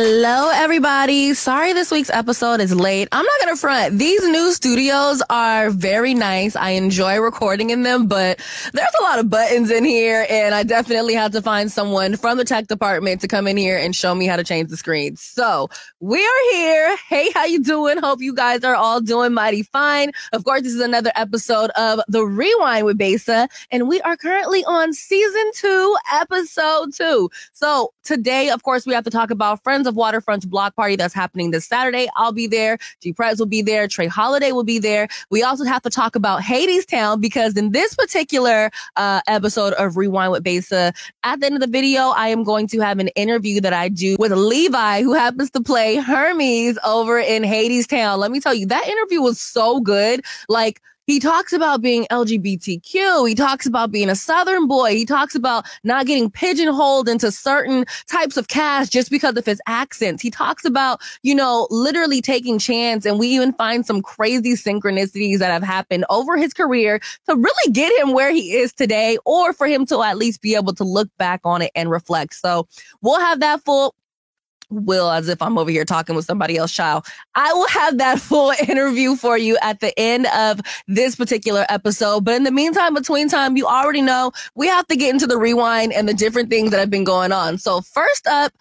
Hello, everybody. Sorry this week's episode is late. I'm not going to front. These new studios are very nice. I enjoy recording in them, but there's a lot of buttons in here, and I definitely had to find someone from the tech department to come in here and show me how to change the screens. So we are here. Hey, how you doing? Hope you guys are all doing mighty fine. Of course, this is another episode of The Rewind with Besa, and we are currently on season two, episode two. So today, of course, we have to talk about friends of Waterfront's block party that's happening this Saturday. I'll be there. G Prez will be there. Trey Holiday will be there. We also have to talk about Hadestown because in this particular uh, episode of Rewind with Besa, at the end of the video, I am going to have an interview that I do with Levi, who happens to play Hermes over in Hadestown. Let me tell you, that interview was so good. Like, he talks about being LGBTQ. He talks about being a Southern boy. He talks about not getting pigeonholed into certain types of casts just because of his accents. He talks about, you know, literally taking chance. And we even find some crazy synchronicities that have happened over his career to really get him where he is today or for him to at least be able to look back on it and reflect. So we'll have that full will as if I'm over here talking with somebody else, child. I will have that full interview for you at the end of this particular episode. But in the meantime, between time, you already know we have to get into the rewind and the different things that have been going on. So first up,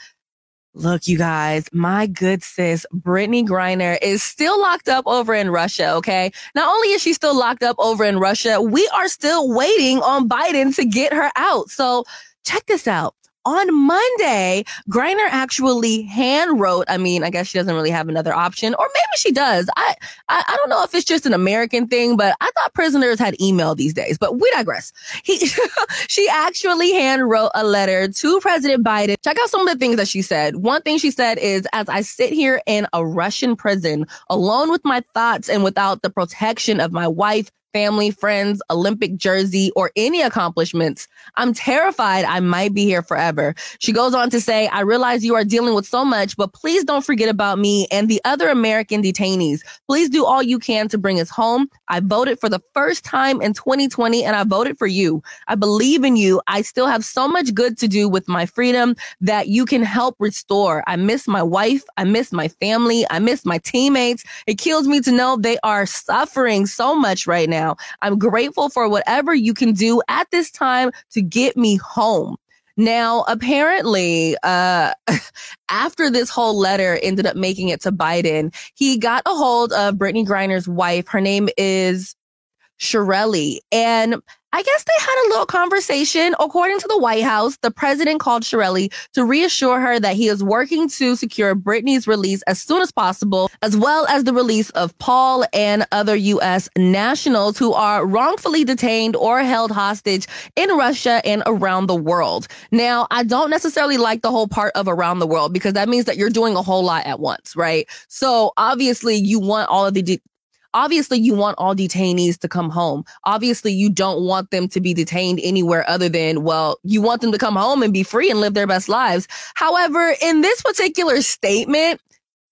Look, you guys, my good sis, Brittney Griner is still locked up over in Russia. Okay. Not only is she still locked up over in Russia, we are still waiting on Biden to get her out. So check this out on Monday, Griner actually hand wrote. I mean, I guess she doesn't really have another option, or maybe she does. I, I, I don't know if it's just an American thing, but I thought prisoners had email these days. But we digress. He, she actually hand wrote a letter to President Biden. Check out some of the things that she said. One thing she said is, as I sit here in a Russian prison, alone with my thoughts and without the protection of my wife, family, friends, Olympic jersey, or any accomplishments. I'm terrified I might be here forever. She goes on to say, I realize you are dealing with so much, but please don't forget about me and the other American detainees. Please do all you can to bring us home. I voted for the first time in 2020 and I voted for you. I believe in you. I still have so much good to do with my freedom that you can help restore. I miss my wife. I miss my family. I miss my teammates. It kills me to know they are suffering so much right now now. I'm grateful for whatever you can do at this time to get me home. Now, apparently, uh, after this whole letter ended up making it to Biden, he got a hold of Brittney Griner's wife. Her name is Cherelle. And I guess they had a little conversation. According to the White House, the president called Cherelle to reassure her that he is working to secure Brittney's release as soon as possible, as well as the release of Paul and other U.S. nationals who are wrongfully detained or held hostage in Russia and around the world. Now, I don't necessarily like the whole part of around the world because that means that you're doing a whole lot at once, right? So obviously you want all of the de- Obviously, you want all detainees to come home. Obviously, you don't want them to be detained anywhere other than, well, you want them to come home and be free and live their best lives. However, in this particular statement,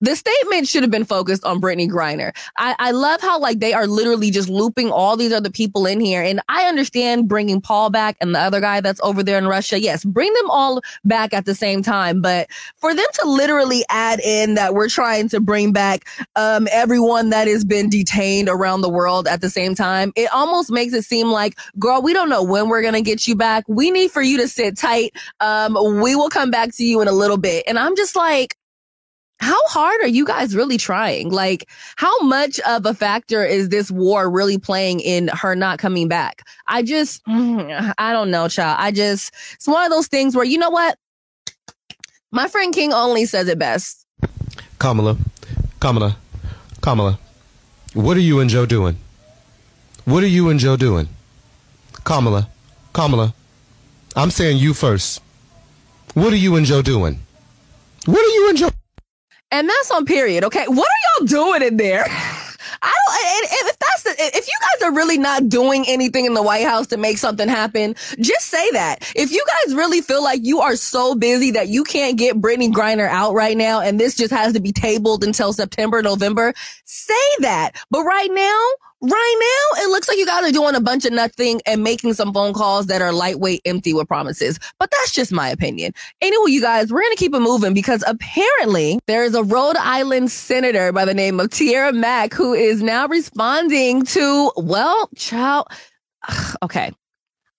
the statement should have been focused on Brittney Griner. I, I love how like they are literally just looping all these other people in here. And I understand bringing Paul back and the other guy that's over there in Russia. Yes, bring them all back at the same time. But for them to literally add in that we're trying to bring back um, everyone that has been detained around the world at the same time, it almost makes it seem like, girl, we don't know when we're to get you back. We need for you to sit tight. Um, we will come back to you in a little bit. And I'm just like, how hard are you guys really trying? Like, how much of a factor is this war really playing in her not coming back? I just, I don't know, child. I just, it's one of those things where, you know what? My friend King only says it best. Kamala, Kamala, Kamala, what are you and Joe doing? What are you and Joe doing? Kamala, Kamala, I'm saying you first. What are you and Joe doing? What are you and Joe? And that's on period. Okay. What are y'all doing in there? I don't, if that's the, if you guys are really not doing anything in the White House to make something happen, just say that. If you guys really feel like you are so busy that you can't get Brittney Griner out right now and this just has to be tabled until September, November, say that. But right now, Right now, it looks like you guys are doing a bunch of nothing and making some phone calls that are lightweight, empty with promises. But that's just my opinion. Anyway, you guys, we're going to keep it moving because apparently there is a Rhode Island senator by the name of Tiara Mack who is now responding to, well, child, okay.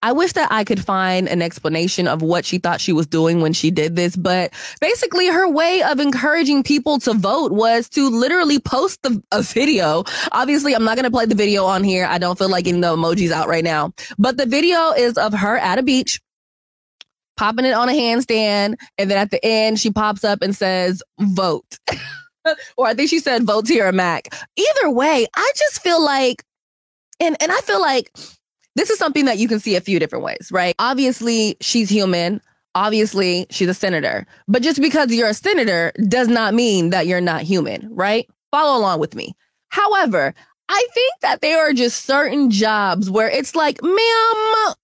I wish that I could find an explanation of what she thought she was doing when she did this, but basically her way of encouraging people to vote was to literally post the, a video. Obviously, I'm not going to play the video on here. I don't feel like getting the emojis out right now, but the video is of her at a beach popping it on a handstand. And then at the end, she pops up and says, vote. or I think she said, vote here, Mac. Either way, I just feel like, and, and I feel like this is something that you can see a few different ways, right? Obviously, she's human. Obviously, she's a senator. But just because you're a senator does not mean that you're not human, right? Follow along with me. However, I think that there are just certain jobs where it's like, ma'am,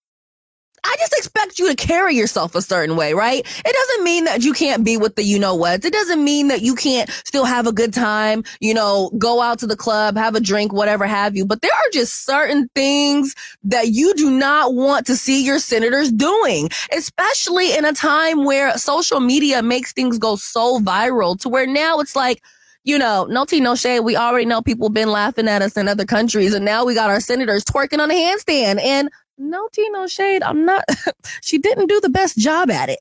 I just expect you to carry yourself a certain way, right? It doesn't mean that you can't be with the you know what. It doesn't mean that you can't still have a good time, you know, go out to the club, have a drink, whatever have you. But there are just certain things that you do not want to see your senators doing, especially in a time where social media makes things go so viral to where now it's like, you know, no tea, no shade. We already know people been laughing at us in other countries, and now we got our senators twerking on a handstand. And no tea, no shade. I'm not, she didn't do the best job at it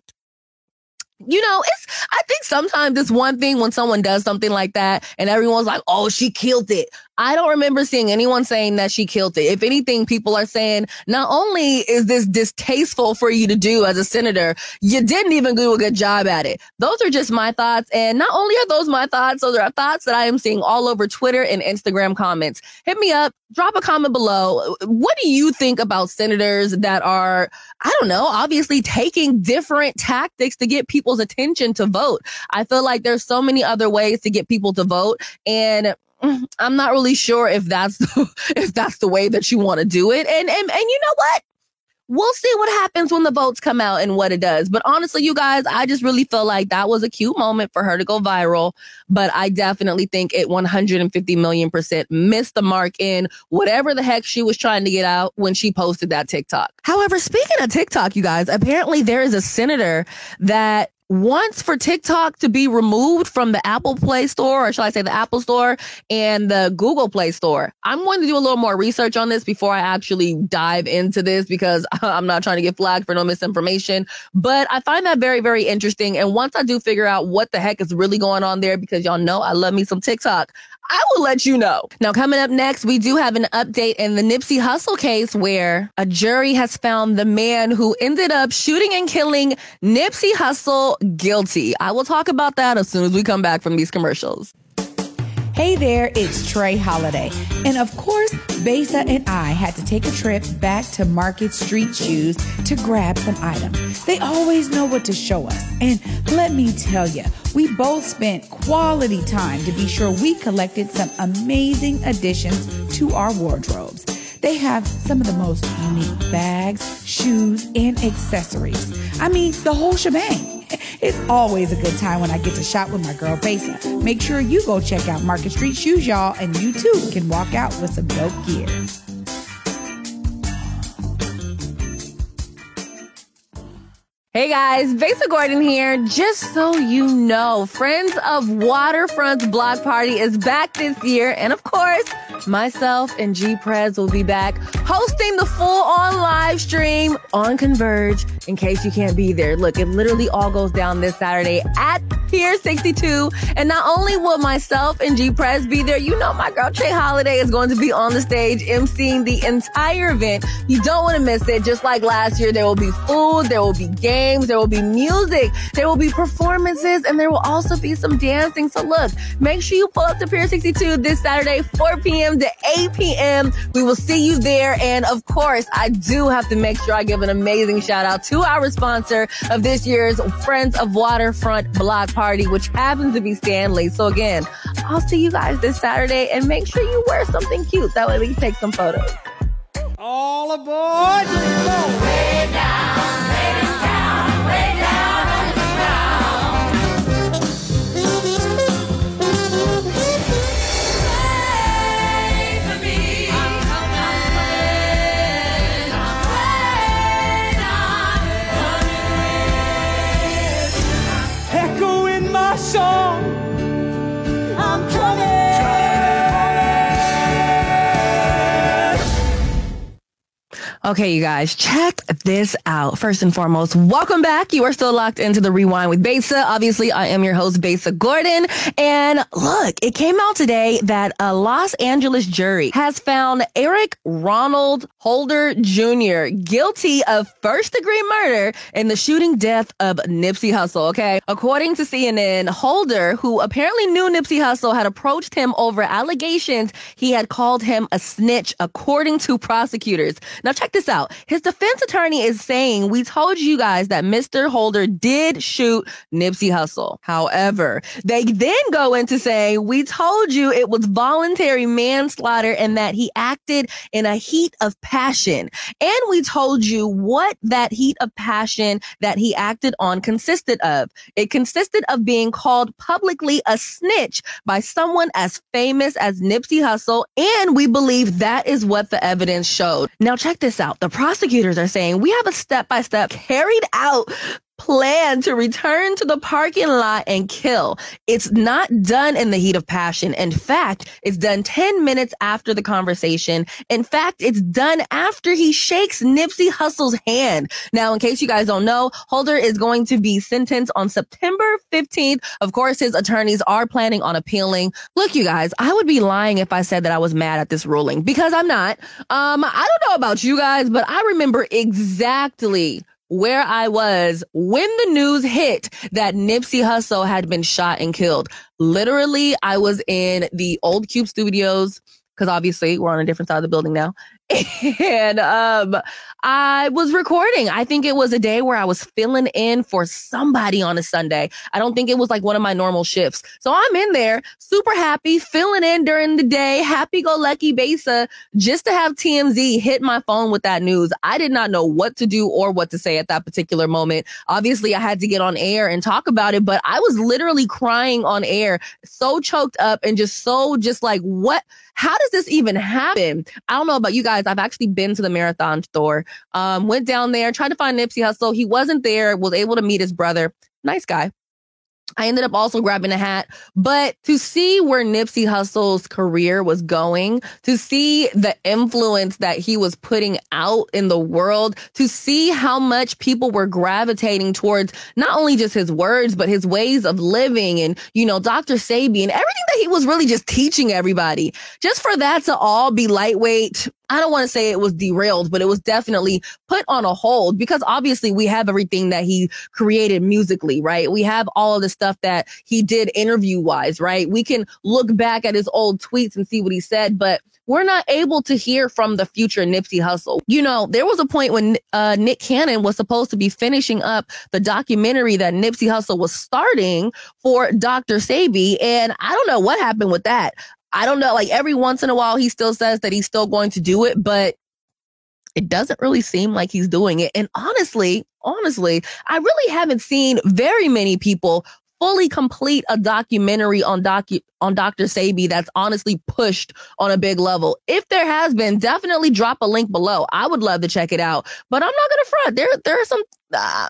you know, it's, I think sometimes it's one thing when someone does something like that and everyone's like, oh, she killed it. I don't remember seeing anyone saying that she killed it. If anything, people are saying, not only is this distasteful for you to do as a senator, you didn't even do a good job at it. Those are just my thoughts. And not only are those my thoughts, those are thoughts that I am seeing all over Twitter and Instagram comments. Hit me up, drop a comment below. What do you think about senators that are, I don't know, obviously taking different tactics to get people's attention to vote? I feel like there's so many other ways to get people to vote. And I'm not really sure if that's if that's the way that you want to do it. And and and you know what? We'll see what happens when the votes come out and what it does. But honestly, you guys, I just really feel like that was a cute moment for her to go viral. But I definitely think it 150 million percent missed the mark in whatever the heck she was trying to get out when she posted that TikTok. However, speaking of TikTok, you guys, apparently there is a senator that wants for TikTok to be removed from the Apple Play Store, or shall I say the Apple Store and the Google Play Store. I'm going to do a little more research on this before I actually dive into this because I'm not trying to get flagged for no misinformation. But I find that very, very interesting. And once I do figure out what the heck is really going on there, because y'all know I love me some TikTok, I will let you know. Now, coming up next, we do have an update in the Nipsey Hussle case where a jury has found the man who ended up shooting and killing Nipsey Hussle guilty. I will talk about that as soon as we come back from these commercials. Hey there, it's Trey Holiday. And of course, Besa and I had to take a trip back to Market Street Shoes to grab some items. They always know what to show us. And let me tell you, we both spent quality time to be sure we collected some amazing additions to our wardrobes. They have some of the most unique bags, shoes, and accessories. I mean, the whole shebang. It's always a good time when I get to shop with my girl Besa. Make sure you go check out Market Street Shoes, y'all, and you too can walk out with some dope gear. Hey guys, Besa Gordon here. Just so you know, Friends of Waterfront's block party is back this year. And of course, myself and G Prez will be back hosting the full on live stream on Converge in case you can't be there. Look, it literally all goes down this Saturday at Pier 62. And not only will myself and G Prez be there, you know, my girl Trey Holiday is going to be on the stage emceeing the entire event. You don't want to miss it. Just like last year, there will be food, there will be games, there will be music, there will be performances, and there will also be some dancing. So look, make sure you pull up to Pier 62 this Saturday, 4 p.m. to 8 p.m. We will see you there. And of course, I do have to make sure I give an amazing shout out to our sponsor of this year's Friends of Waterfront Block Party which happens to be Stanley. So again, I'll see you guys this Saturday and make sure you wear something cute. That way we can take some photos. All aboard! Okay, you guys, check this out. First and foremost, welcome back. You are still locked into the rewind with Besa. Obviously, I am your host, Besa Gordon. And look, it came out today that a Los Angeles jury has found Eric Ronald Holder Jr. guilty of first degree murder in the shooting death of Nipsey Hussle. Okay. According to CNN, Holder, who apparently knew Nipsey Hussle, had approached him over allegations he had called him a snitch, according to prosecutors. Now, check this out. His defense attorney is saying, We told you guys that Mr. Holder did shoot Nipsey Hussle. However, they then go into saying, We told you it was voluntary manslaughter and that he acted in a heat of passion. And we told you what that heat of passion that he acted on consisted of. It consisted of being called publicly a snitch by someone as famous as Nipsey Hussle. And we believe that is what the evidence showed. Now, check this out. The prosecutors are saying we have a step by step carried out plan to return to the parking lot and kill. It's not done in the heat of passion. In fact, it's done 10 minutes after the conversation. In fact, it's done after he shakes Nipsey Hussle's hand. Now, in case you guys don't know, Holder is going to be sentenced on September 15th. Of course, his attorneys are planning on appealing. Look, you guys, I would be lying if I said that I was mad at this ruling because I'm not. Um, I don't know about you guys, but I remember exactly where I was when the news hit that Nipsey Hussle had been shot and killed. Literally, I was in the old KUBE studios because obviously we're on a different side of the building now. And um, I was recording. I think it was a day where I was filling in for somebody on a Sunday. I don't think it was like one of my normal shifts. So I'm in there, super happy, filling in during the day, happy go lucky Besa, just to have TMZ hit my phone with that news. I did not know what to do or what to say at that particular moment. Obviously, I had to get on air and talk about it, but I was literally crying on air, so choked up and just so just like, what? How does this even happen? I don't know about you guys. I've actually been to the marathon store. Um, went down there, tried to find Nipsey Hussle. He wasn't there, was able to meet his brother. Nice guy. I ended up also grabbing a hat, but to see where Nipsey Hussle's career was going, to see the influence that he was putting out in the world, to see how much people were gravitating towards not only just his words, but his ways of living and, you know, Dr. Sebi and everything that he was really just teaching everybody. Just for that to all be lightweight, I don't want to say it was derailed, but it was definitely put on a hold because obviously we have everything that he created musically, right? We have all of the stuff that he did interview wise, right? We can look back at his old tweets and see what he said, but we're not able to hear from the future Nipsey Hussle. You know, there was a point when uh, Nick Cannon was supposed to be finishing up the documentary that Nipsey Hussle was starting for Dr. Sebi, and I don't know what happened with that. I don't know. Like every once in a while, he still says that he's still going to do it, but it doesn't really seem like he's doing it. And honestly, honestly, I really haven't seen very many people fully complete a documentary on docu- on Dr. Sebi that's honestly pushed on a big level. If there has been, definitely drop a link below. I would love to check it out. But I'm not gonna front. There there are some uh,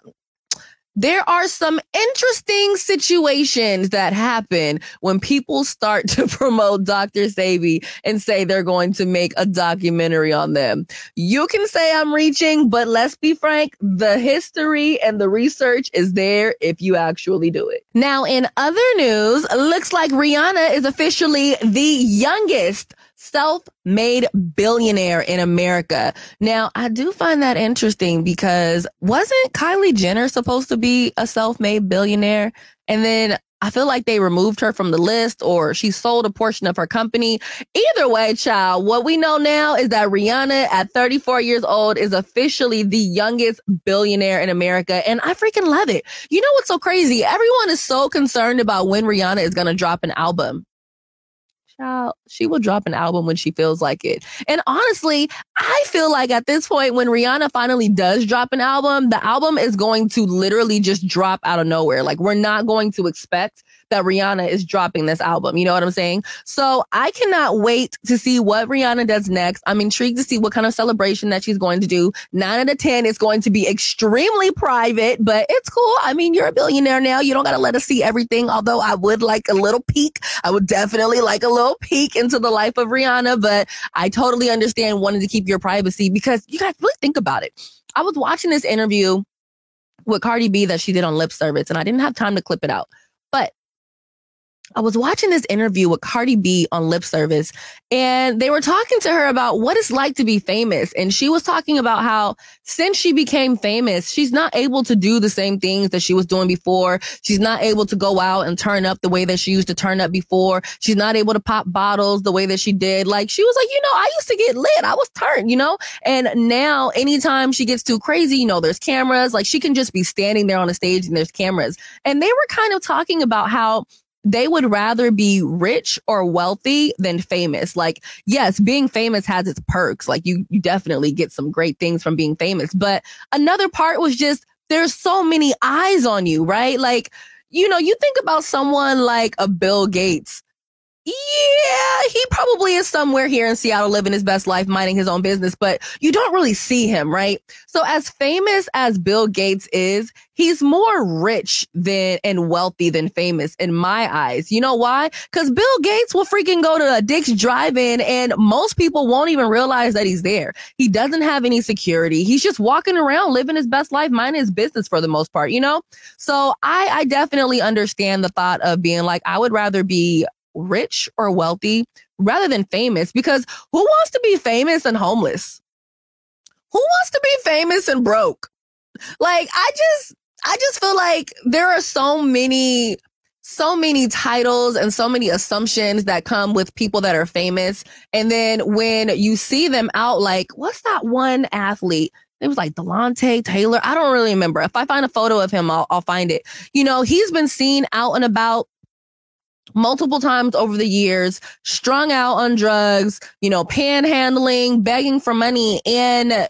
there are some interesting situations that happen when people start to promote Dr. Sebi and say they're going to make a documentary on them. You can say I'm reaching, but let's be frank, the history and the research is there if you actually do it. Now, in other news, looks like Rihanna is officially the youngest self-made billionaire in America. Now, I do find that interesting because wasn't Kylie Jenner supposed to be a self-made billionaire? And then I feel like they removed her from the list or she sold a portion of her company. Either way, child, what we know now is that Rihanna at 34 years old is officially the youngest billionaire in America. And I freaking love it. You know what's so crazy? Everyone is so concerned about when Rihanna is going to drop an album child, she will drop an album when she feels like it. And honestly, I feel like at this point, when Rihanna finally does drop an album, the album is going to literally just drop out of nowhere. Like we're not going to expect that Rihanna is dropping this album. You know what I'm saying? So I cannot wait to see what Rihanna does next. I'm intrigued to see what kind of celebration that she's going to do. Nine out of 10 is going to be extremely private, but it's cool. I mean, you're a billionaire now. You don't got to let us see everything. Although I would like a little peek. I would definitely like a little peek into the life of Rihanna, but I totally understand wanting to keep your privacy because you guys really think about it. I was watching this interview with Cardi B that she did on lip service and I didn't have time to clip it out. I was watching this interview with Cardi B on lip service and they were talking to her about what it's like to be famous. And she was talking about how since she became famous, she's not able to do the same things that she was doing before. She's not able to go out and turn up the way that she used to turn up before. She's not able to pop bottles the way that she did. Like she was like, you know, I used to get lit. I was turned, you know, and now anytime she gets too crazy, you know, there's cameras, like she can just be standing there on the stage and there's cameras. And they were kind of talking about how they would rather be rich or wealthy than famous. Like, yes, being famous has its perks. Like you, you definitely get some great things from being famous. But another part was just there's so many eyes on you, right? Like, you know, you think about someone like a Bill Gates yeah, he probably is somewhere here in Seattle living his best life, minding his own business, but you don't really see him, right? So as famous as Bill Gates is, he's more rich than and wealthy than famous in my eyes. You know why? Cause Bill Gates will freaking go to a Dick's drive-in and most people won't even realize that he's there. He doesn't have any security. He's just walking around living his best life, minding his business for the most part, you know? So I, I definitely understand the thought of being like, I would rather be rich or wealthy rather than famous because who wants to be famous and homeless? Who wants to be famous and broke? Like, I just, I just feel like there are so many, so many titles and so many assumptions that come with people that are famous. And then when you see them out, like, what's that one athlete? It was like Delonte Taylor. I don't really remember. If I find a photo of him, I'll, I'll find it. You know, he's been seen out and about multiple times over the years, strung out on drugs, you know, panhandling, begging for money. And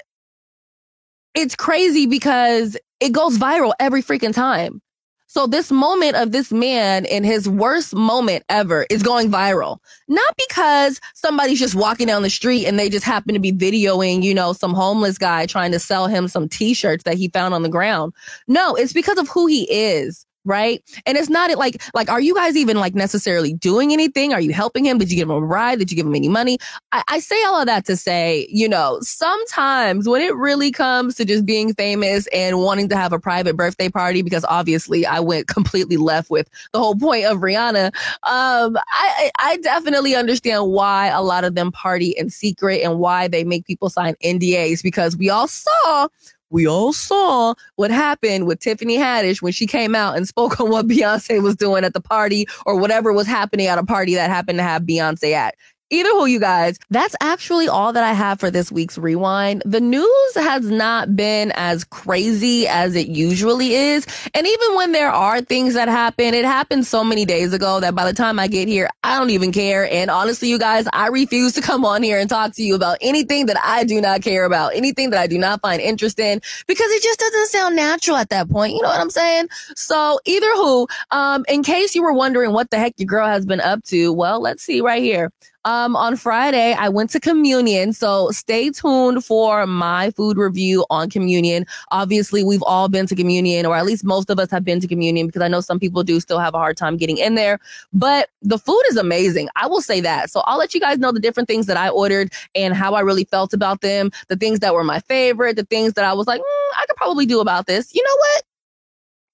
it's crazy because it goes viral every freaking time. So this moment of this man in his worst moment ever is going viral. Not because somebody's just walking down the street and they just happen to be videoing, you know, some homeless guy trying to sell him some t-shirts that he found on the ground. No, it's because of who he is right? And it's not like like are you guys even like necessarily doing anything? Are you helping him? Did you give him a ride? Did you give him any money? I, I say all of that to say, you know, sometimes when it really comes to just being famous and wanting to have a private birthday party, because obviously I went completely left with the whole point of Rihanna. Um, I I definitely understand why a lot of them party in secret and why they make people sign NDAs because we all saw we all saw what happened with Tiffany Haddish when she came out and spoke on what Beyonce was doing at the party or whatever was happening at a party that happened to have Beyonce at. Either who you guys, that's actually all that I have for this week's rewind. The news has not been as crazy as it usually is. And even when there are things that happen, it happened so many days ago that by the time I get here, I don't even care. And honestly, you guys, I refuse to come on here and talk to you about anything that I do not care about, anything that I do not find interest in, because it just doesn't sound natural at that point. You know what I'm saying? So either who, um, in case you were wondering what the heck your girl has been up to, well, let's see right here. Um, on Friday, I went to communion. So stay tuned for my food review on communion. Obviously, we've all been to communion, or at least most of us have been to communion because I know some people do still have a hard time getting in there, but the food is amazing. I will say that. So I'll let you guys know the different things that I ordered and how I really felt about them, the things that were my favorite, the things that I was like, mm, I could probably do about this. You know what?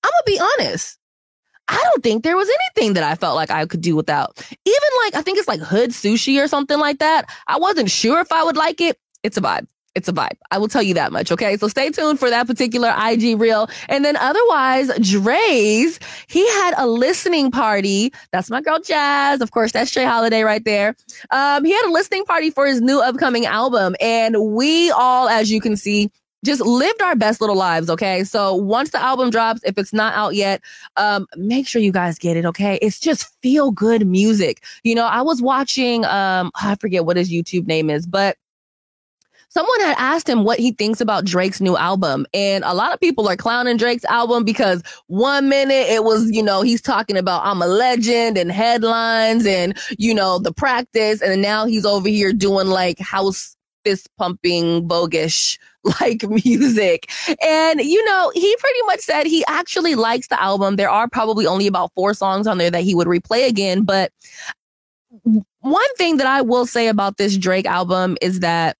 I'm going to be honest. I don't think there was anything that I felt like I could do without. Even like, I think it's like hood sushi or something like that. I wasn't sure if I would like it. It's a vibe. It's a vibe. I will tell you that much. Okay. So stay tuned for that particular IG reel. And then otherwise, Dre's, he had a listening party. That's my girl Jazz. Of course, that's Trey Holiday right there. Um, he had a listening party for his new upcoming album. And we all, as you can see, just lived our best little lives. Okay. So once the album drops, if it's not out yet, um, make sure you guys get it. Okay. It's just feel good music. You know, I was watching, um, I forget what his YouTube name is, but someone had asked him what he thinks about Drake's new album. And a lot of people are clowning Drake's album because one minute it was, you know, he's talking about I'm a legend and headlines and, you know, the practice. And now he's over here doing like house fist pumping, bogus like music. And, you know, he pretty much said he actually likes the album. There are probably only about four songs on there that he would replay again. But one thing that I will say about this Drake album is that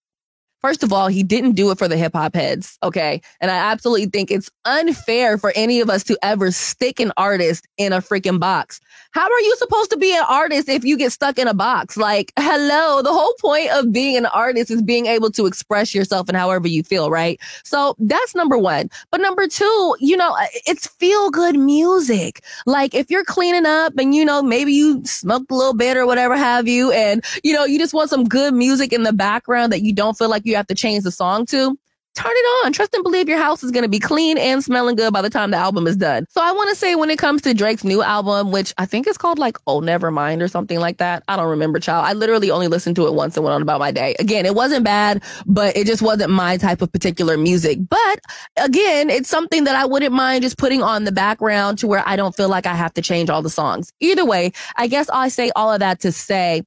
First of all, he didn't do it for the hip hop heads. Okay. And I absolutely think it's unfair for any of us to ever stick an artist in a freaking box. How are you supposed to be an artist if you get stuck in a box? Like, hello, the whole point of being an artist is being able to express yourself and however you feel, right? So that's number one. But number two, you know, uh, it's feel good music. Like if you're cleaning up and, you know, maybe you smoked a little bit or whatever have you, and, you know, you just want some good music in the background that you don't feel like you have to change the song to, turn it on. Trust and believe your house is going to be clean and smelling good by the time the album is done. So I want to say when it comes to Drake's new album, which I think is called like Oh Never Mind or something like that. I don't remember, child. I literally only listened to it once and went on about my day. Again, it wasn't bad, but it just wasn't my type of particular music. But again, it's something that I wouldn't mind just putting on the background to where I don't feel like I have to change all the songs. Either way, I guess I say all of that to say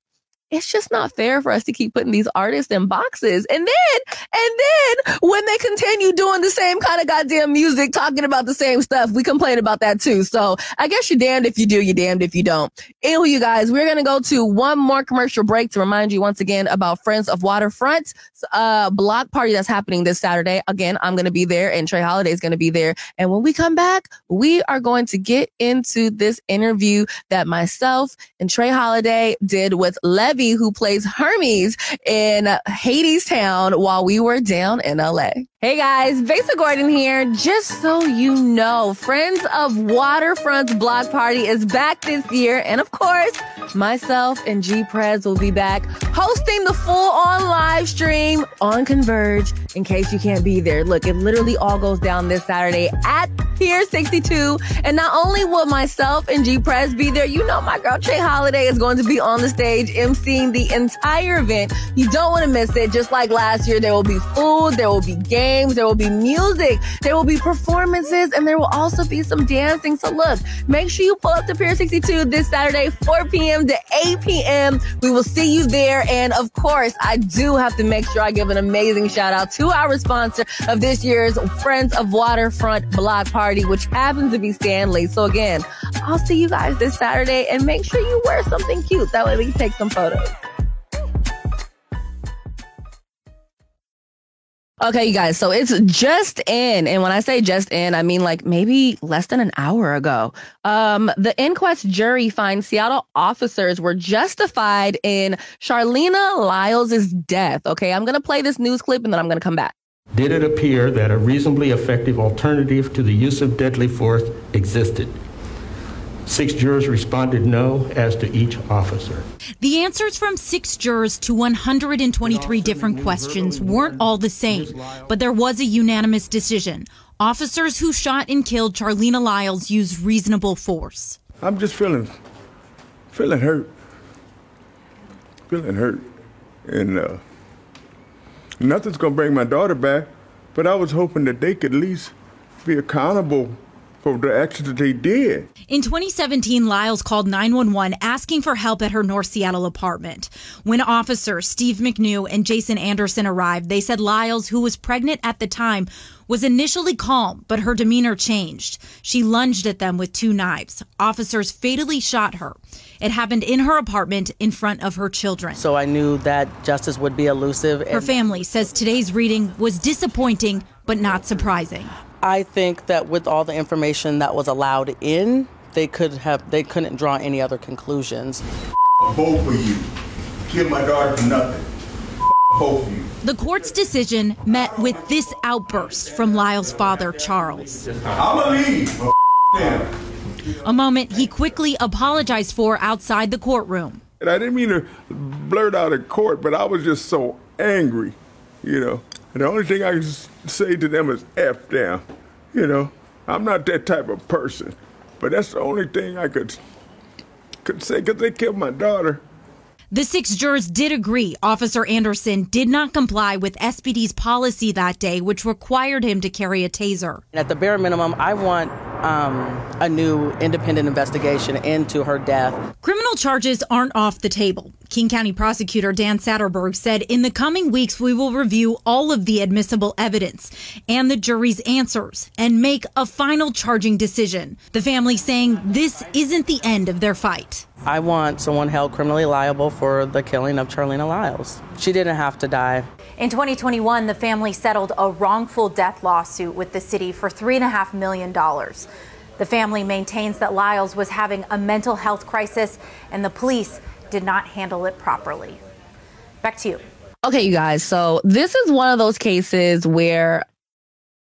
it's just not fair for us to keep putting these artists in boxes. And then, and then when they continue doing the same kind of goddamn music, talking about the same stuff, we complain about that too. So I guess you're damned if you do, you're damned if you don't. Anyway, you guys, we're going to go to one more commercial break to remind you once again about Friends of Waterfront, uh, block party that's happening this Saturday. Again, I'm going to be there and Trey Holiday is going to be there. And when we come back, we are going to get into this interview that myself and Trey Holiday did with Levi who plays Hermes in Hadestown while we were down in LA. Hey guys, Besa Gordon here. Just so you know, Friends of Waterfront's block party is back this year. And of course, myself and G Prez will be back hosting the full on live stream on Converge in case you can't be there. Look, it literally all goes down this Saturday at Pier 62. And not only will myself and G Prez be there, you know, my girl Trey Holiday is going to be on the stage emceeing the entire event. You don't want to miss it. Just like last year, there will be food, there will be games games, there will be music, there will be performances, and there will also be some dancing. So look, make sure you pull up to Pier 62 this Saturday, 4 p.m. to 8 p.m. We will see you there. And of course, I do have to make sure I give an amazing shout out to our sponsor of this year's Friends of Waterfront Block Party, which happens to be Stanley. So again, I'll see you guys this Saturday and make sure you wear something cute. That way we can take some photos. Okay, you guys. So it's just in. And when I say just in, I mean like maybe less than an hour ago. Um, the inquest jury finds Seattle officers were justified in Charleena Lyles' death. Okay, I'm going to play this news clip and then I'm going to come back. Did it appear that a reasonably effective alternative to the use of deadly force existed? Six jurors responded no as to each officer. The answers from six jurors to 123 different questions weren't all the same, but there was a unanimous decision. Officers who shot and killed Charleena Lyles used reasonable force. I'm just feeling, feeling hurt, feeling hurt, and uh, nothing's gonna bring my daughter back. But I was hoping that they could at least be accountable for the actions that they did. In 2017, Lyles called 911 asking for help at her North Seattle apartment. When officers Steve McNew and Jason Anderson arrived, they said Lyles, who was pregnant at the time, was initially calm, but her demeanor changed. She lunged at them with two knives. Officers fatally shot her. It happened in her apartment in front of her children. So I knew that justice would be elusive. Her family says today's reading was disappointing, but not surprising. I think that with all the information that was allowed in, they could have they couldn't draw any other conclusions. Both of you killed my daughter for nothing. Both of you. The court's decision met with this outburst from Lyle's father, Charles. I'ma leave. a moment he quickly apologized for outside the courtroom. And I didn't mean to blurt out in court, but I was just so angry, you know. And the only thing I can say to them is F them, you know. I'm not that type of person, but that's the only thing I could could say because they killed my daughter. The six jurors did agree Officer Anderson did not comply with SPD's policy that day, which required him to carry a taser. At the bare minimum, I want um, a new independent investigation into her death. Criminal charges aren't off the table. King County Prosecutor Dan Satterberg said in the coming weeks, we will review all of the admissible evidence and the jury's answers and make a final charging decision. The family saying this isn't the end of their fight. I want someone held criminally liable for the killing of Charleena Lyles. She didn't have to die. In 2021, the family settled a wrongful death lawsuit with the city for $3.5 million. The family maintains that Lyles was having a mental health crisis and the police did not handle it properly. Back to you. Okay, you guys. So this is one of those cases where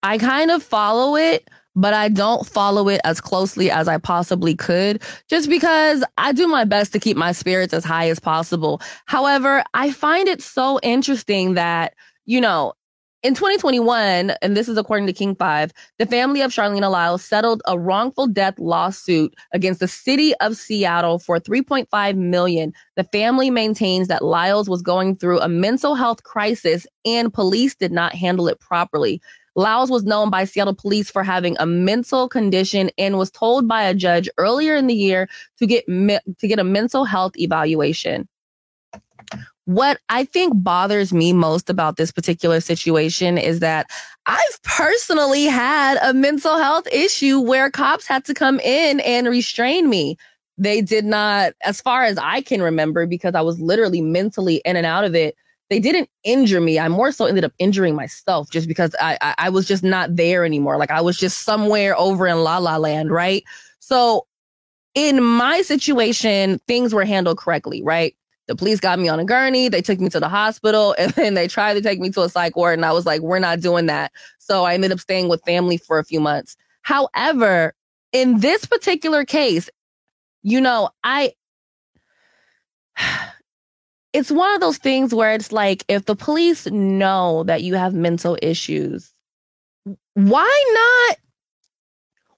I kind of follow it, but I don't follow it as closely as I possibly could just because I do my best to keep my spirits as high as possible. However, I find it so interesting that, you know, in 2021, and this is according to King 5, the family of Charleena Lyles settled a wrongful death lawsuit against the city of Seattle for 3.5 million. The family maintains that Lyles was going through a mental health crisis and police did not handle it properly. Lyles was known by Seattle police for having a mental condition and was told by a judge earlier in the year to get me- to get a mental health evaluation. What I think bothers me most about this particular situation is that I've personally had a mental health issue where cops had to come in and restrain me. They did not, as far as I can remember, because I was literally mentally in and out of it. They didn't injure me. I more so ended up injuring myself just because I, I, I was just not there anymore. Like I was just somewhere over in La La Land, right? So in my situation, things were handled correctly, right? The police got me on a gurney. They took me to the hospital and then they tried to take me to a psych ward. And I was like, we're not doing that. So I ended up staying with family for a few months. However, in this particular case, you know, I, it's one of those things where it's like, if the police know that you have mental issues, why not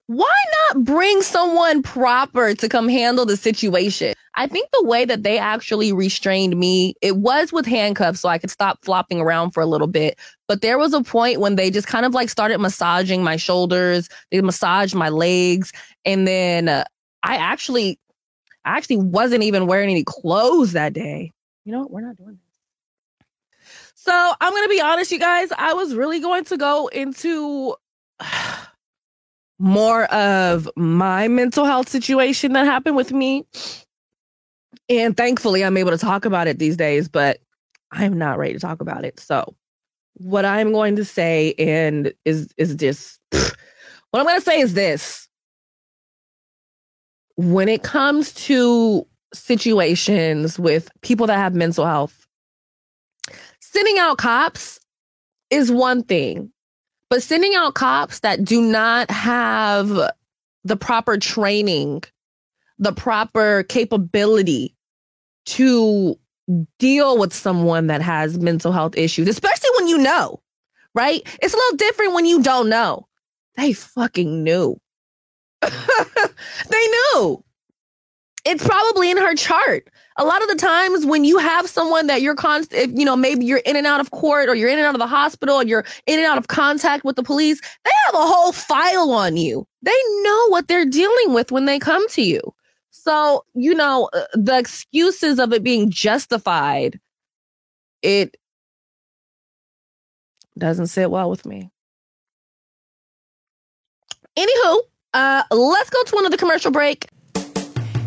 why not bring someone proper to come handle the situation? I think the way that they actually restrained me, it was with handcuffs so I could stop flopping around for a little bit. But there was a point when they just kind of like started massaging my shoulders, they massaged my legs, and then uh, I actually I actually wasn't even wearing any clothes that day. You know what? We're not doing that. So I'm gonna be honest, you guys. I was really going to go into more of my mental health situation that happened with me. And thankfully, I'm able to talk about it these days, but I'm not ready to talk about it. So, what I'm going to say and is is just what I'm going to say is this. When it comes to situations with people that have mental health, sending out cops is one thing. But sending out cops that do not have the proper training, the proper capability to deal with someone that has mental health issues, especially when you know, right? It's a little different when you don't know. They fucking knew. they knew. It's probably in her chart a lot of the times when you have someone that you're constant, you know, maybe you're in and out of court or you're in and out of the hospital and you're in and out of contact with the police, they have a whole file on you. They know what they're dealing with when they come to you. So, you know, uh, the excuses of it being justified, it doesn't sit well with me. Anywho, uh, let's go to another commercial break.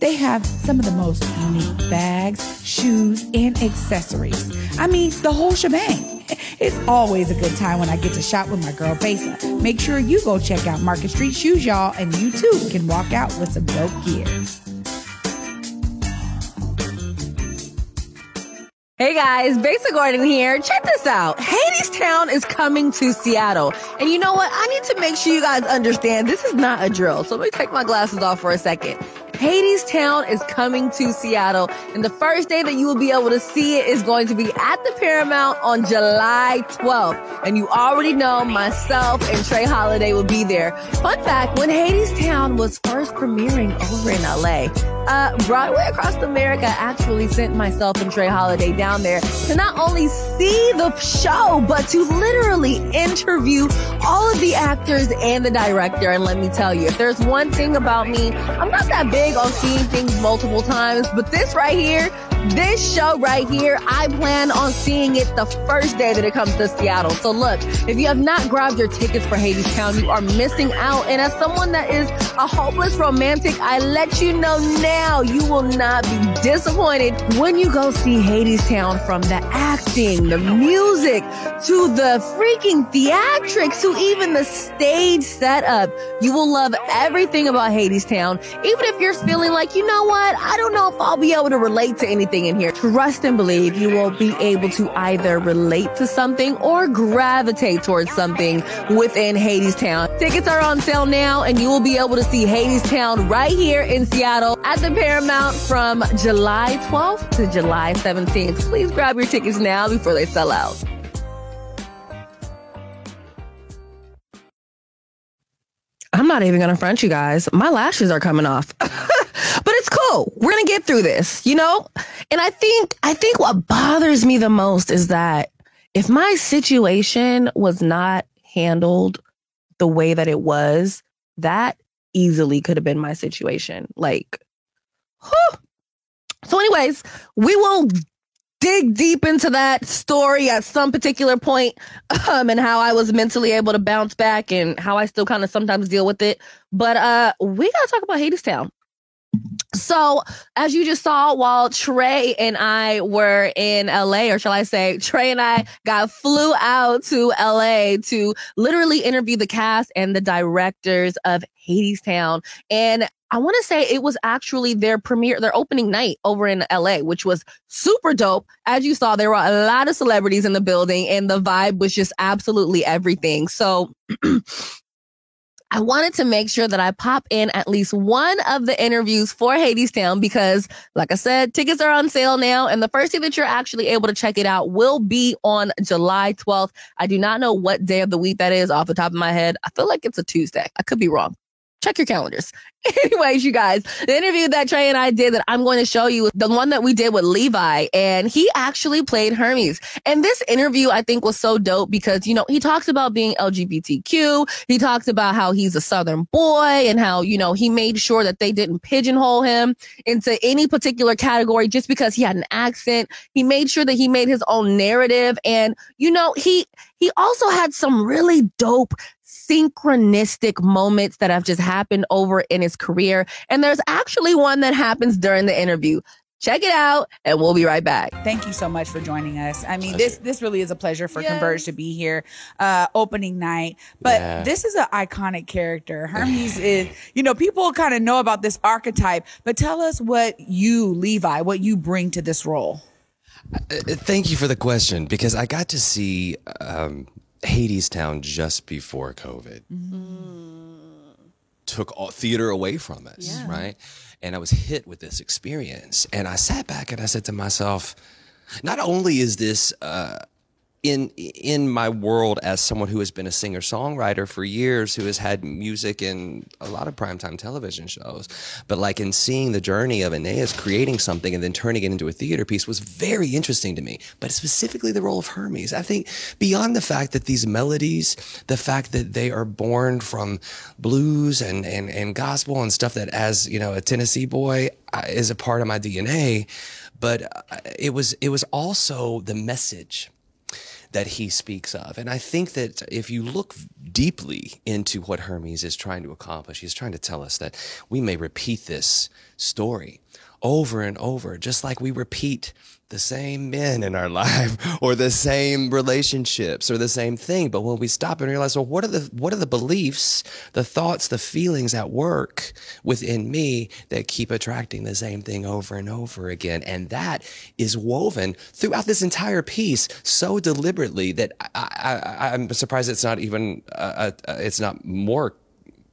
They have some of the most unique bags, shoes, and accessories. I mean, the whole shebang. It's always a good time when I get to shop with my girl Besa. Make sure you go check out Market Street Shoes, y'all, and you too can walk out with some dope gear. Hey guys, Besa Gordon here. Check this out. Hadestown is coming to Seattle. And you know what? I need to make sure you guys understand this is not a drill. So let me take my glasses off for a second. Hadestown is coming to Seattle, and the first day that you will be able to see it is going to be at the Paramount on July 12th. And you already know myself and Trey Holiday will be there. Fun fact, when Hadestown was first premiering over in LA, uh, Broadway Across America actually sent myself and Trey Holiday down there to not only see the show, but to literally interview all of the actors and the director. And let me tell you, if there's one thing about me, I'm not that big on seeing things multiple times, but this right here, this show right here, I plan on seeing it the first day that it comes to Seattle. So look, if you have not grabbed your tickets for Hadestown, you are missing out. And as someone that is a hopeless romantic, I let you know now you will not be disappointed when you go see Hadestown from the acting, the music, to the freaking theatrics, to even the stage setup. You will love everything about Hadestown, even if you're feeling like, you know what, I don't know if I'll be able to relate to anything in here. Trust and believe you will be able to either relate to something or gravitate towards something within Hadestown. Tickets are on sale now and you will be able to see Hadestown right here in Seattle at the Paramount from July 12th to July 17th. Please grab your tickets now before they sell out. I'm not even gonna front you guys. My lashes are coming off. but it's cool. We're gonna get through this, you know? And I think I think what bothers me the most is that if my situation was not handled the way that it was, that easily could have been my situation. Like, whew. so anyways, we will dig deep into that story at some particular point um, and how I was mentally able to bounce back and how I still kind of sometimes deal with it. But uh, we got to talk about Hadestown. So, as you just saw, while Trey and I were in LA, or shall I say, Trey and I got flew out to LA to literally interview the cast and the directors of Hadestown. And I want to say it was actually their premiere, their opening night over in LA, which was super dope. As you saw, there were a lot of celebrities in the building and the vibe was just absolutely everything. So, I wanted to make sure that I pop in at least one of the interviews for Hadestown because, like I said, tickets are on sale now. And the first day that you're actually able to check it out will be on July 12th. I do not know what day of the week that is off the top of my head. I feel like it's a Tuesday. I could be wrong check your calendars. Anyways, you guys, the interview that Trey and I did that I'm going to show you, the one that we did with Levi, and he actually played Hermes. And this interview I think was so dope because, you know, he talks about being LGBTQ. He talks about how he's a Southern boy and how, you know, he made sure that they didn't pigeonhole him into any particular category just because he had an accent. He made sure that he made his own narrative. And, you know, he, he also had some really dope synchronistic moments that have just happened over in his career. And there's actually one that happens during the interview. Check it out and we'll be right back. Thank you so much for joining us. I mean, this this really is a pleasure for yes. Converge to be here, uh, opening night. But yeah. this is an iconic character. Hermes is, you know, people kind of know about this archetype, but tell us what you, Levi, what you bring to this role. Uh, thank you for the question because I got to see um, Hadestown just before COVID. Mm-hmm. Took all, theater away from us, yeah. right? And I was hit with this experience. And I sat back and I said to myself, not only is this uh, in in my world as someone who has been a singer songwriter for years, who has had music in a lot of primetime television shows, but like in seeing the journey of Anaïs creating something and then turning it into a theater piece was very interesting to me. But specifically the role of Hermes, I think beyond the fact that these melodies, the fact that they are born from blues and and and gospel and stuff that as you know a Tennessee boy uh, is a part of my DNA, but uh, it was it was also the message that he speaks of. And I think that if you look deeply into what Hermes is trying to accomplish, he's trying to tell us that we may repeat this story over and over, just like we repeat the same men in our life or the same relationships or the same thing. But when we stop and realize, well, what are the, what are the beliefs, the thoughts, the feelings at work within me that keep attracting the same thing over and over again? And that is woven throughout this entire piece so deliberately that I, I'm surprised it's not even, uh, uh, it's not more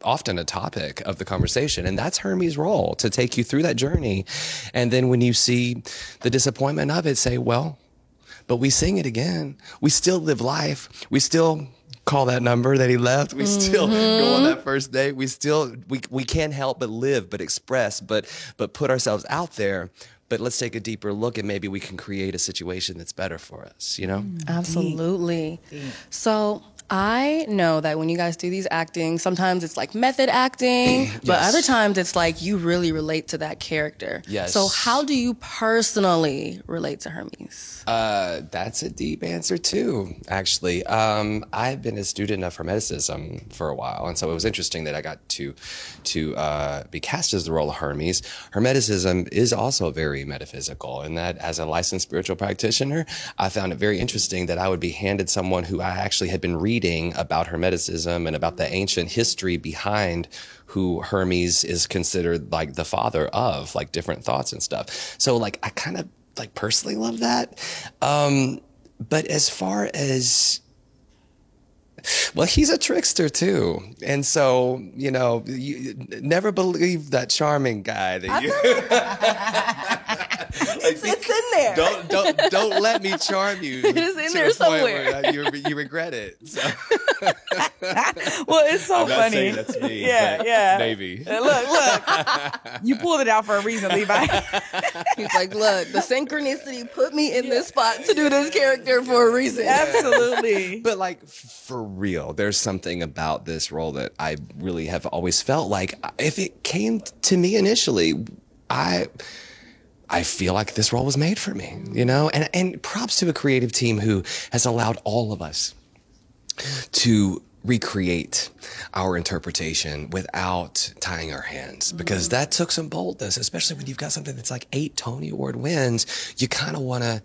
often a topic of the conversation. And that's Hermes' role to take you through that journey. And then when you see the disappointment of it, say, well, but we sing it again. We still live life. We still call that number that he left. We still go on that first date. We still we we can't help but live, but express, but but put ourselves out there. But let's take a deeper look and maybe we can create a situation that's better for us, you know? Absolutely. So I know that when you guys do these acting, sometimes it's like method acting, but other times it's like you really relate to that character. Yes. So how do you personally relate to Hermes? Uh, that's a deep answer too. Actually, um, I've been a student of Hermeticism for a while, and so it was interesting that I got to to uh, be cast as the role of Hermes. Hermeticism is also very metaphysical, and that as a licensed spiritual practitioner, I found it very interesting that I would be handed someone who I actually had been reading about Hermeticism and about the ancient history behind who Hermes is considered like the father of, like different thoughts and stuff. So like I kind of like personally love that. Um, but as far as well, he's a trickster too, and so you know, you never believe that charming guy that you. it's, it's in there. Don't don't don't let me charm you. It is in there somewhere. You, you regret it. So. well, it's so I'm funny. saying that's me, Yeah, yeah. maybe. Uh, Look, look. you pulled it out for a reason, Levi. He's like, look, the synchronicity put me in this spot to do this character for a reason. Absolutely. But like f- for real, there's something about this role that I really have always felt like if it came to me initially, I I feel like this role was made for me, you know? And and props to a creative team who has allowed all of us to recreate our interpretation without tying our hands. Mm-hmm. Because that took some boldness especially when you've got something that's like eight tony award wins you kind of want to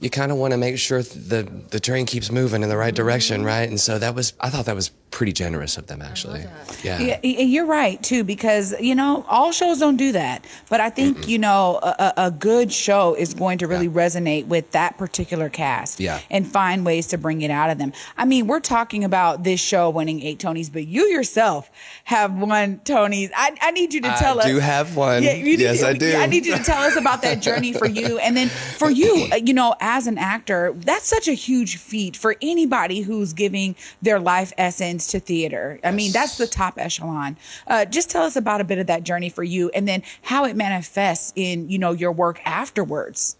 you kind of want to make sure the the train keeps moving in the right direction mm-hmm. right and so that was i thought that was pretty generous of them actually yeah. Yeah, you're right too, because you know all shows don't do that. But I think you know a, a good show is going to really resonate with that particular cast, Yeah. and find ways to bring it out of them. I mean, we're talking about this show winning eight Tonys, but you yourself have won Tonys. I, I need you to tell I us. do have one. Yeah, you Yes, to- I do. I need you to tell us about that journey for you, and then for you, you know, as an actor, that's such a huge feat for anybody who's giving their life essence to theater. I mean, that's the top echelon. Uh, just tell us about a bit of that journey for you, and then how it manifests in you know your work afterwards.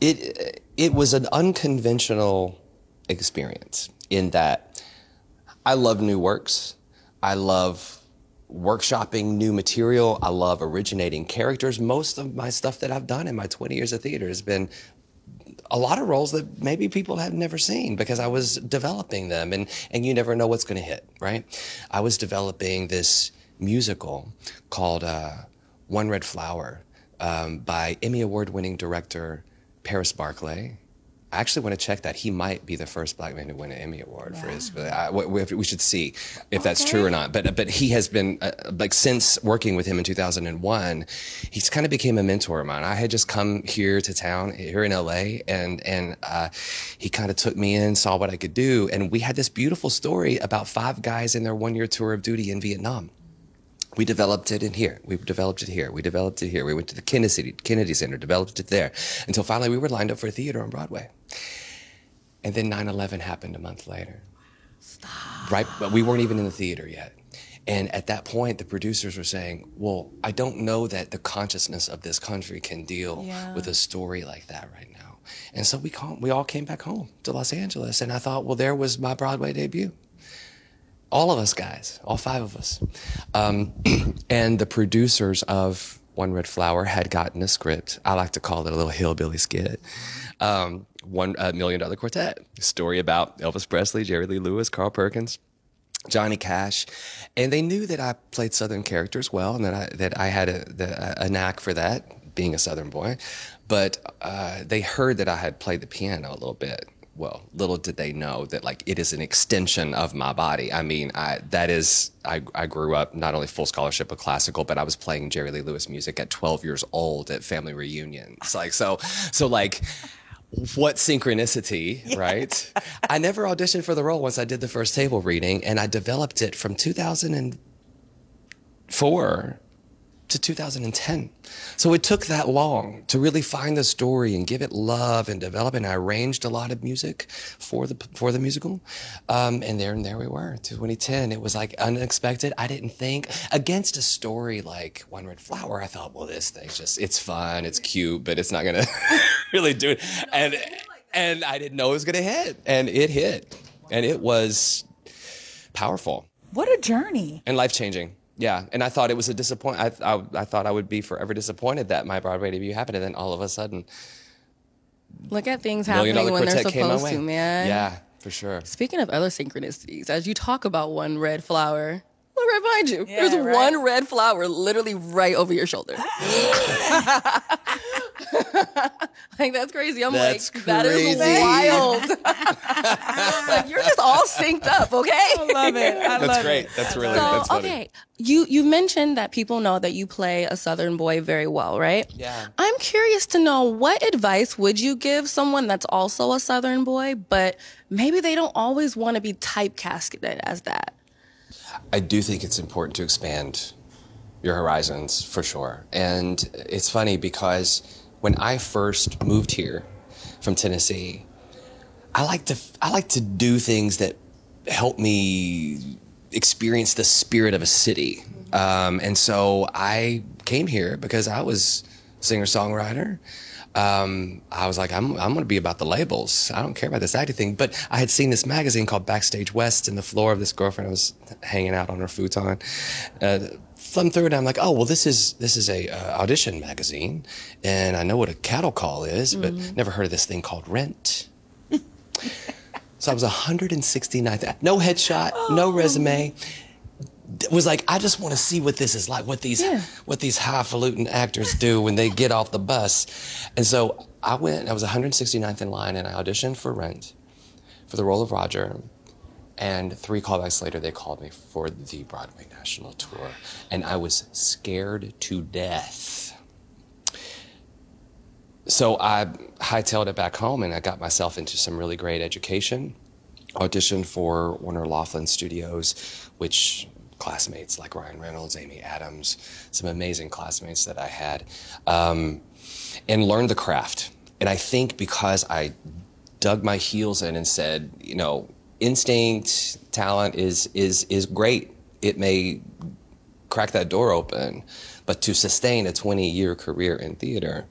it it was an unconventional experience in that I love new works. I love workshopping new material. I love originating characters. Most of my stuff that I've done in my 20 years of theater has been a lot of roles that maybe people have never seen because I was developing them and, and you never know what's going to hit, right? I was developing this musical called uh, One Red Flower um, by Emmy Award winning director Paris Barclay. I actually want to check that. He might be the first black man to win an Emmy Award for his. I, we, we should see if that's true or not. But but he has been uh, like since working with him in 2001, he's kind of became a mentor of mine. I had just come here to town here in LA, and and uh, he kind of took me in, saw what I could do, and we had this beautiful story about five guys in their one year tour of duty in Vietnam. We developed it in here. We developed it here. We developed it here. We went to the Kennedy, Kennedy Center, developed it there, until finally we were lined up for a theater on Broadway. And then 9/11 happened a month later. Stop. Right, but we weren't even in the theater yet. And at that point, the producers were saying, "Well, I don't know that the consciousness of this country can deal Yeah. with a story like that right now." And so we call, we all came back home to Los Angeles, and I thought, well, there was my Broadway debut all of us guys, all five of us. Um, and the producers of One Red Flower had gotten a script. I like to call it a little hillbilly skit. Um, one Million Dollar Quartet, story about Elvis Presley, Jerry Lee Lewis, Carl Perkins. Johnny Cash, and they knew that I played Southern characters well, and that I that I had a, the, a knack for that, being a Southern boy. But uh, they heard that I had played the piano a little bit. Well, little did they know that like it is an extension of my body. I mean, I that is I, I grew up not only full scholarship of classical, but I was playing Jerry Lee Lewis music at 12 years old at family reunions. Like so, so like what synchronicity, right? I never auditioned for the role once I did the first table reading, and I developed it from 2004 to 2010. So it took that long to really find the story and give it love and develop. And I arranged a lot of music for the for the musical, um, and there and there we were. 2010. It was like unexpected. I didn't think against a story like One Red Flower. I thought, well, this thing's just it's fun, it's cute, but it's not gonna really do it. And and I didn't know it was gonna hit, and it hit, and it was powerful What a journey. and life changing. Yeah, and I thought it was a disappoint. I, I I thought I would be forever disappointed that my Broadway debut happened, and then all of a sudden, Look at things happening when they're Quartet came my supposed to, man. Yeah, for sure. Speaking of other synchronicities, as you talk about one red flower, look right behind you. Yeah, There's right. one red flower literally right over your shoulder. like that's crazy. I'm That's like, that is crazy. wild. like you're just all synced up, okay? I love it. I That's love great. it. That's really So that's funny. okay, you you mentioned that people know that you play a Southern boy very well, right? Yeah. I'm curious to know what advice would you give someone that's also a Southern boy, but maybe they don't always want to be typecasted as that. I do think it's important to expand your horizons for sure. And it's funny because when I first moved here from Tennessee, I like to I like to do things that help me experience the spirit of a city. Um, and so I came here because I was singer songwriter. Um, I was like, I'm, I'm going to be about the labels. I don't care about this acting thing. But I had seen this magazine called Backstage West in the floor of this girlfriend. I was hanging out on her futon. Uh, thumbed through it. I'm like, oh well, this is this is a uh, audition magazine, and I know what a cattle call is, but never heard of this thing called Rent. So I was 169th. No headshot, no resume. Was like, I just want to see what this is like, what these what these highfalutin actors do when they get off the bus. And so I went, I was 169th in line and I auditioned for Rent for the role of Roger. And three callbacks later, they called me for the Broadway National Tour. And I was scared to death. So I hightailed it back home and I got myself into some really great education. Auditioned for Warner Loughlin Studios, which classmates like Ryan Reynolds, Amy Adams, some amazing classmates that I had, um, and learned the craft. And I think because I dug my heels in and said, you know, instinct, talent is is is great. It may crack that door open, but to sustain a 20 year career in theater,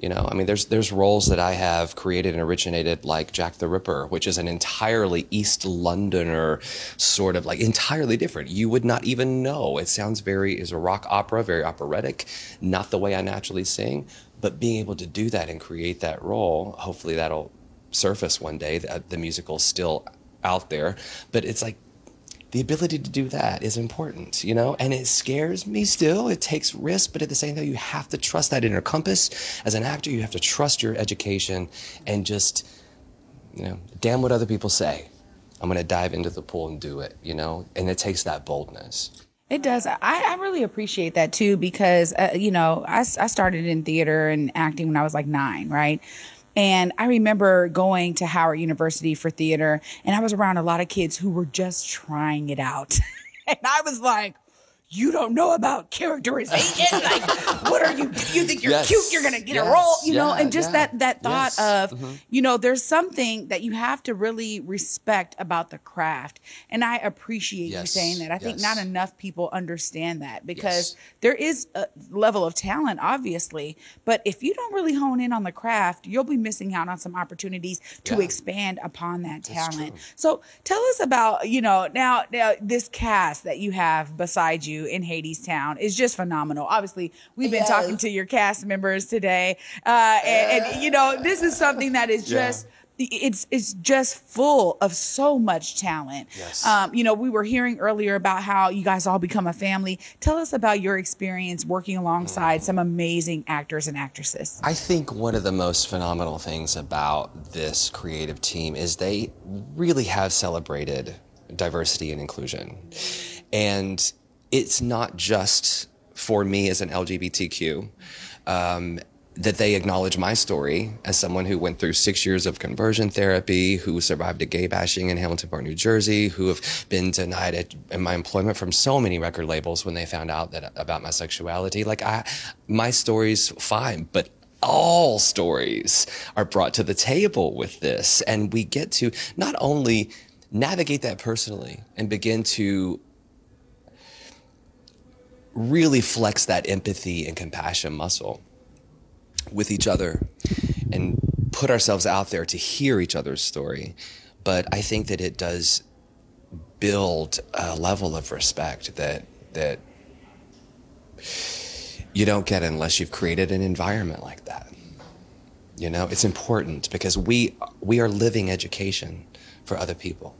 you know, I mean, there's there's roles that I have created and originated, like Jack the Ripper, which is an entirely East Londoner sort of like entirely different. You would not even know. It sounds very is a rock opera, very operatic, not the way I naturally sing. But being able to do that and create that role, hopefully that'll surface one day. The, the musical's still out there, but it's like the ability to do that is important, you know, and it scares me still. It takes risk, but at the same time, you have to trust that inner compass. As an actor, you have to trust your education and just, you know, damn what other people say. I'm going to dive into the pool and do it, you know, and it takes that boldness. It does. I, I really appreciate that too because, uh, you know, I, I started in theater and acting when I was like nine, right? And I remember going to Howard University for theater, and I was around a lot of kids who were just trying it out. and I was like, you don't know about characterization. like, what are you? You think you're Yes. cute? You're gonna get a role, you know? And just yeah. that that thought Yes. of, Mhm. you know, there's something that you have to really respect about the craft, and I appreciate you saying that. I think not enough people understand that because Yes. there is a level of talent, obviously, but if you don't really hone in on the craft, you'll be missing out on some opportunities to Yeah. expand upon that talent. So tell us about, you know, now now this cast that you have beside you in Hadestown is just phenomenal. Obviously, we've been Yes. talking to your cast members today, uh, and, and you know, this is something that is Yeah. just it's it's just full of so much talent. Yes. Um, you know, we were hearing earlier about how you guys all become a family. Tell us about your experience working alongside some amazing actors and actresses. I think one of the most phenomenal things about this creative team is they really have celebrated diversity and inclusion. And it's not just for me as an LGBTQ. Um, that they acknowledge my story as someone who went through six years of conversion therapy, who survived a gay bashing in Hamilton Park, New Jersey, who have been denied in my employment from so many record labels when they found out that about my sexuality. Like I, my story's fine, but all stories are brought to the table with this, and we get to not only navigate that personally and begin to really flex that empathy and compassion muscle with each other and put ourselves out there to hear each other's story. But I think that it does build a level of respect that that you don't get unless you've created an environment like that. You know, it's important because we we are living education for other people.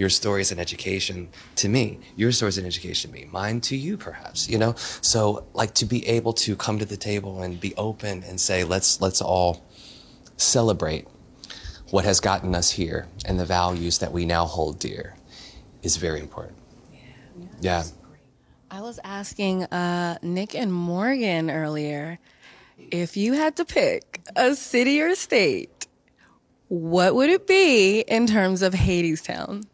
Your story is an education to me. Your story is an education to me. Mine to you, perhaps. You know, so like to be able to come to the table and be open and say, let's let's all celebrate what has gotten us here and the values that we now hold dear is very important. Yeah. yeah. I was asking uh, Nick and Morgan earlier if you had to pick a city or state, what would it be in terms of Hadestown?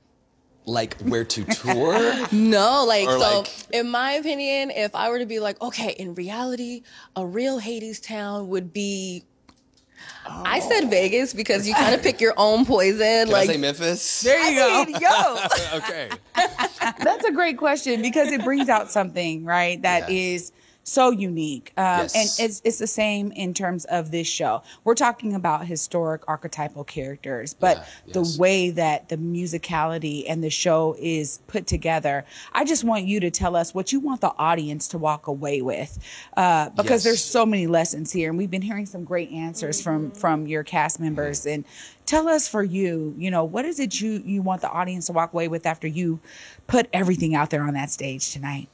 Like where to tour? No, like Or, so. like- in my opinion, if I were to be like, okay, in reality, a real Hades town would be. I said oh. Vegas because you kind of pick your own poison. Can like I say Memphis? There you go. Mean, yo. okay. That's a great question because it brings out something, right? That is so unique. Um, Yes. And it's, it's the same in terms of this show. We're talking about historic archetypal characters, but the way that the musicality and the show is put together, I just want you to tell us what you want the audience to walk away with. Uh, because Yes. there's so many lessons here and we've been hearing some great answers from, from your cast members and tell us for you, you know, what is it you, you want the audience to walk away with after you put everything out there on that stage tonight?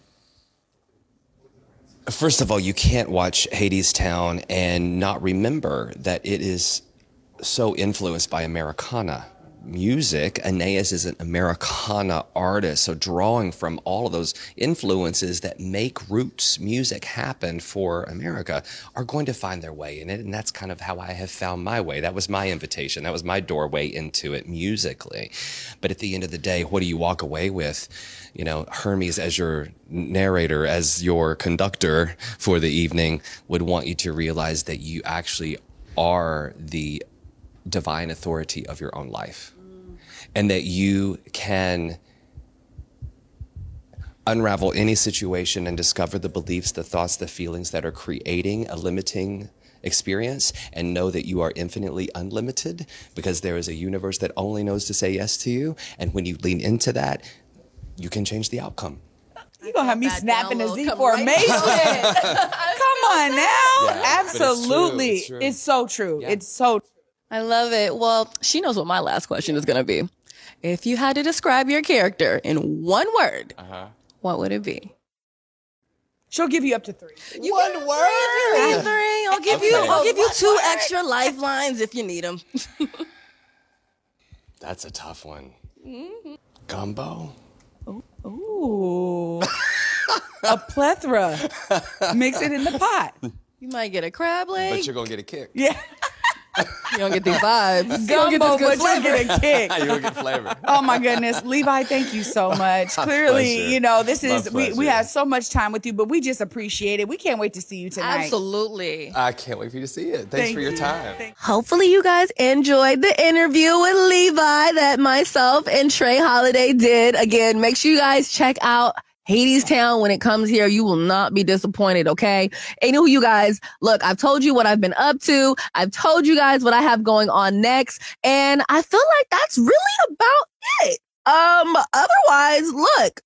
First of all, you can't watch Hadestown and not remember that it is so influenced by Americana music. Anaïs is an Americana artist, so drawing from all of those influences that make roots music happen for America are going to find their way in it, and that's kind of how I have found my way. That was my invitation. That was my doorway into it musically. But at the end of the day, what do you walk away with? You know, Hermes as your narrator, as your conductor for the evening, would want you to realize that you actually are the divine authority of your own life and that you can unravel any situation and discover the beliefs, the thoughts, the feelings that are creating a limiting experience and know that you are infinitely unlimited because there is a universe that only knows to say yes to you. And when you lean into that, you can change the outcome. You gonna have me snapping the download Z formation. right Come on now. Yeah, but it's true, Absolutely. it's true. It's so true. Yeah. It's so I love it. Well, she knows what my last question is going to be. If you had to describe your character in one word, Uh-huh. what would it be? she'll give you up to three. You one word. Three. I'll give you. I'll give you two extra lifelines if you need them. That's a tough one. Gumbo? Oh, ooh. a plethora. Mix it in the pot. You might get a crab leg. But you're going to get a kick. Yeah. You don't get these vibes. You don't get Gumbo, this good but you'll flavor. get a kick. you're going to get flavor. Oh my goodness, Levi, thank you so much. Clearly, pleasure. you know, this is we, we pleasure. had so much time with you, but we just appreciate it. We can't wait to see you tonight. Absolutely. I can't wait for you to see it. Thanks Thank for your you. time. Hopefully, you guys enjoyed the interview with Levi that myself and Trey Holiday did. Again, make sure you guys check out Hadestown when it comes here. You will not be disappointed, okay? Anywho, you guys, look, I've told you what I've been up to. I've told you guys what I have going on next. And I feel like that's really about it. Um, otherwise, look,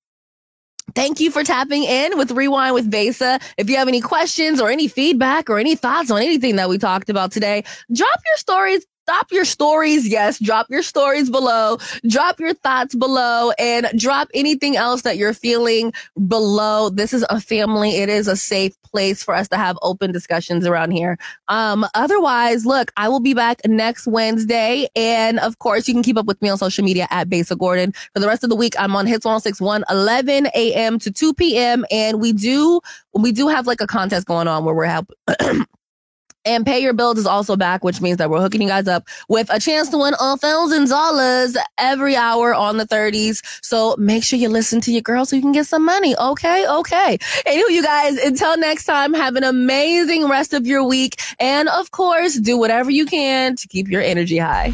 Thank you for tapping in with Rewind with Besa. If you have any questions or any feedback or any thoughts on anything that we talked about today, drop your stories stop your stories. Yes, drop your stories below, drop your thoughts below, and drop anything else that you're feeling below. This is a family. It is a safe place for us to have open discussions around here. Um, otherwise, look, I will be back next Wednesday. And of course, you can keep up with me on social media at Besa Gordon. For the rest of the week, I'm on Hits 1061, 11 a.m. to 2 p.m. And we do, we do have like a contest going on where we're helping. And Pay Your Bills is also back, which means that we're hooking you guys up with a chance to win a thousand dollars every hour on the 30s. So make sure you listen to your girl so you can get some money. Okay. Okay. Anyway, you guys, until next time, have an amazing rest of your week. And of course, do whatever you can to keep your energy high.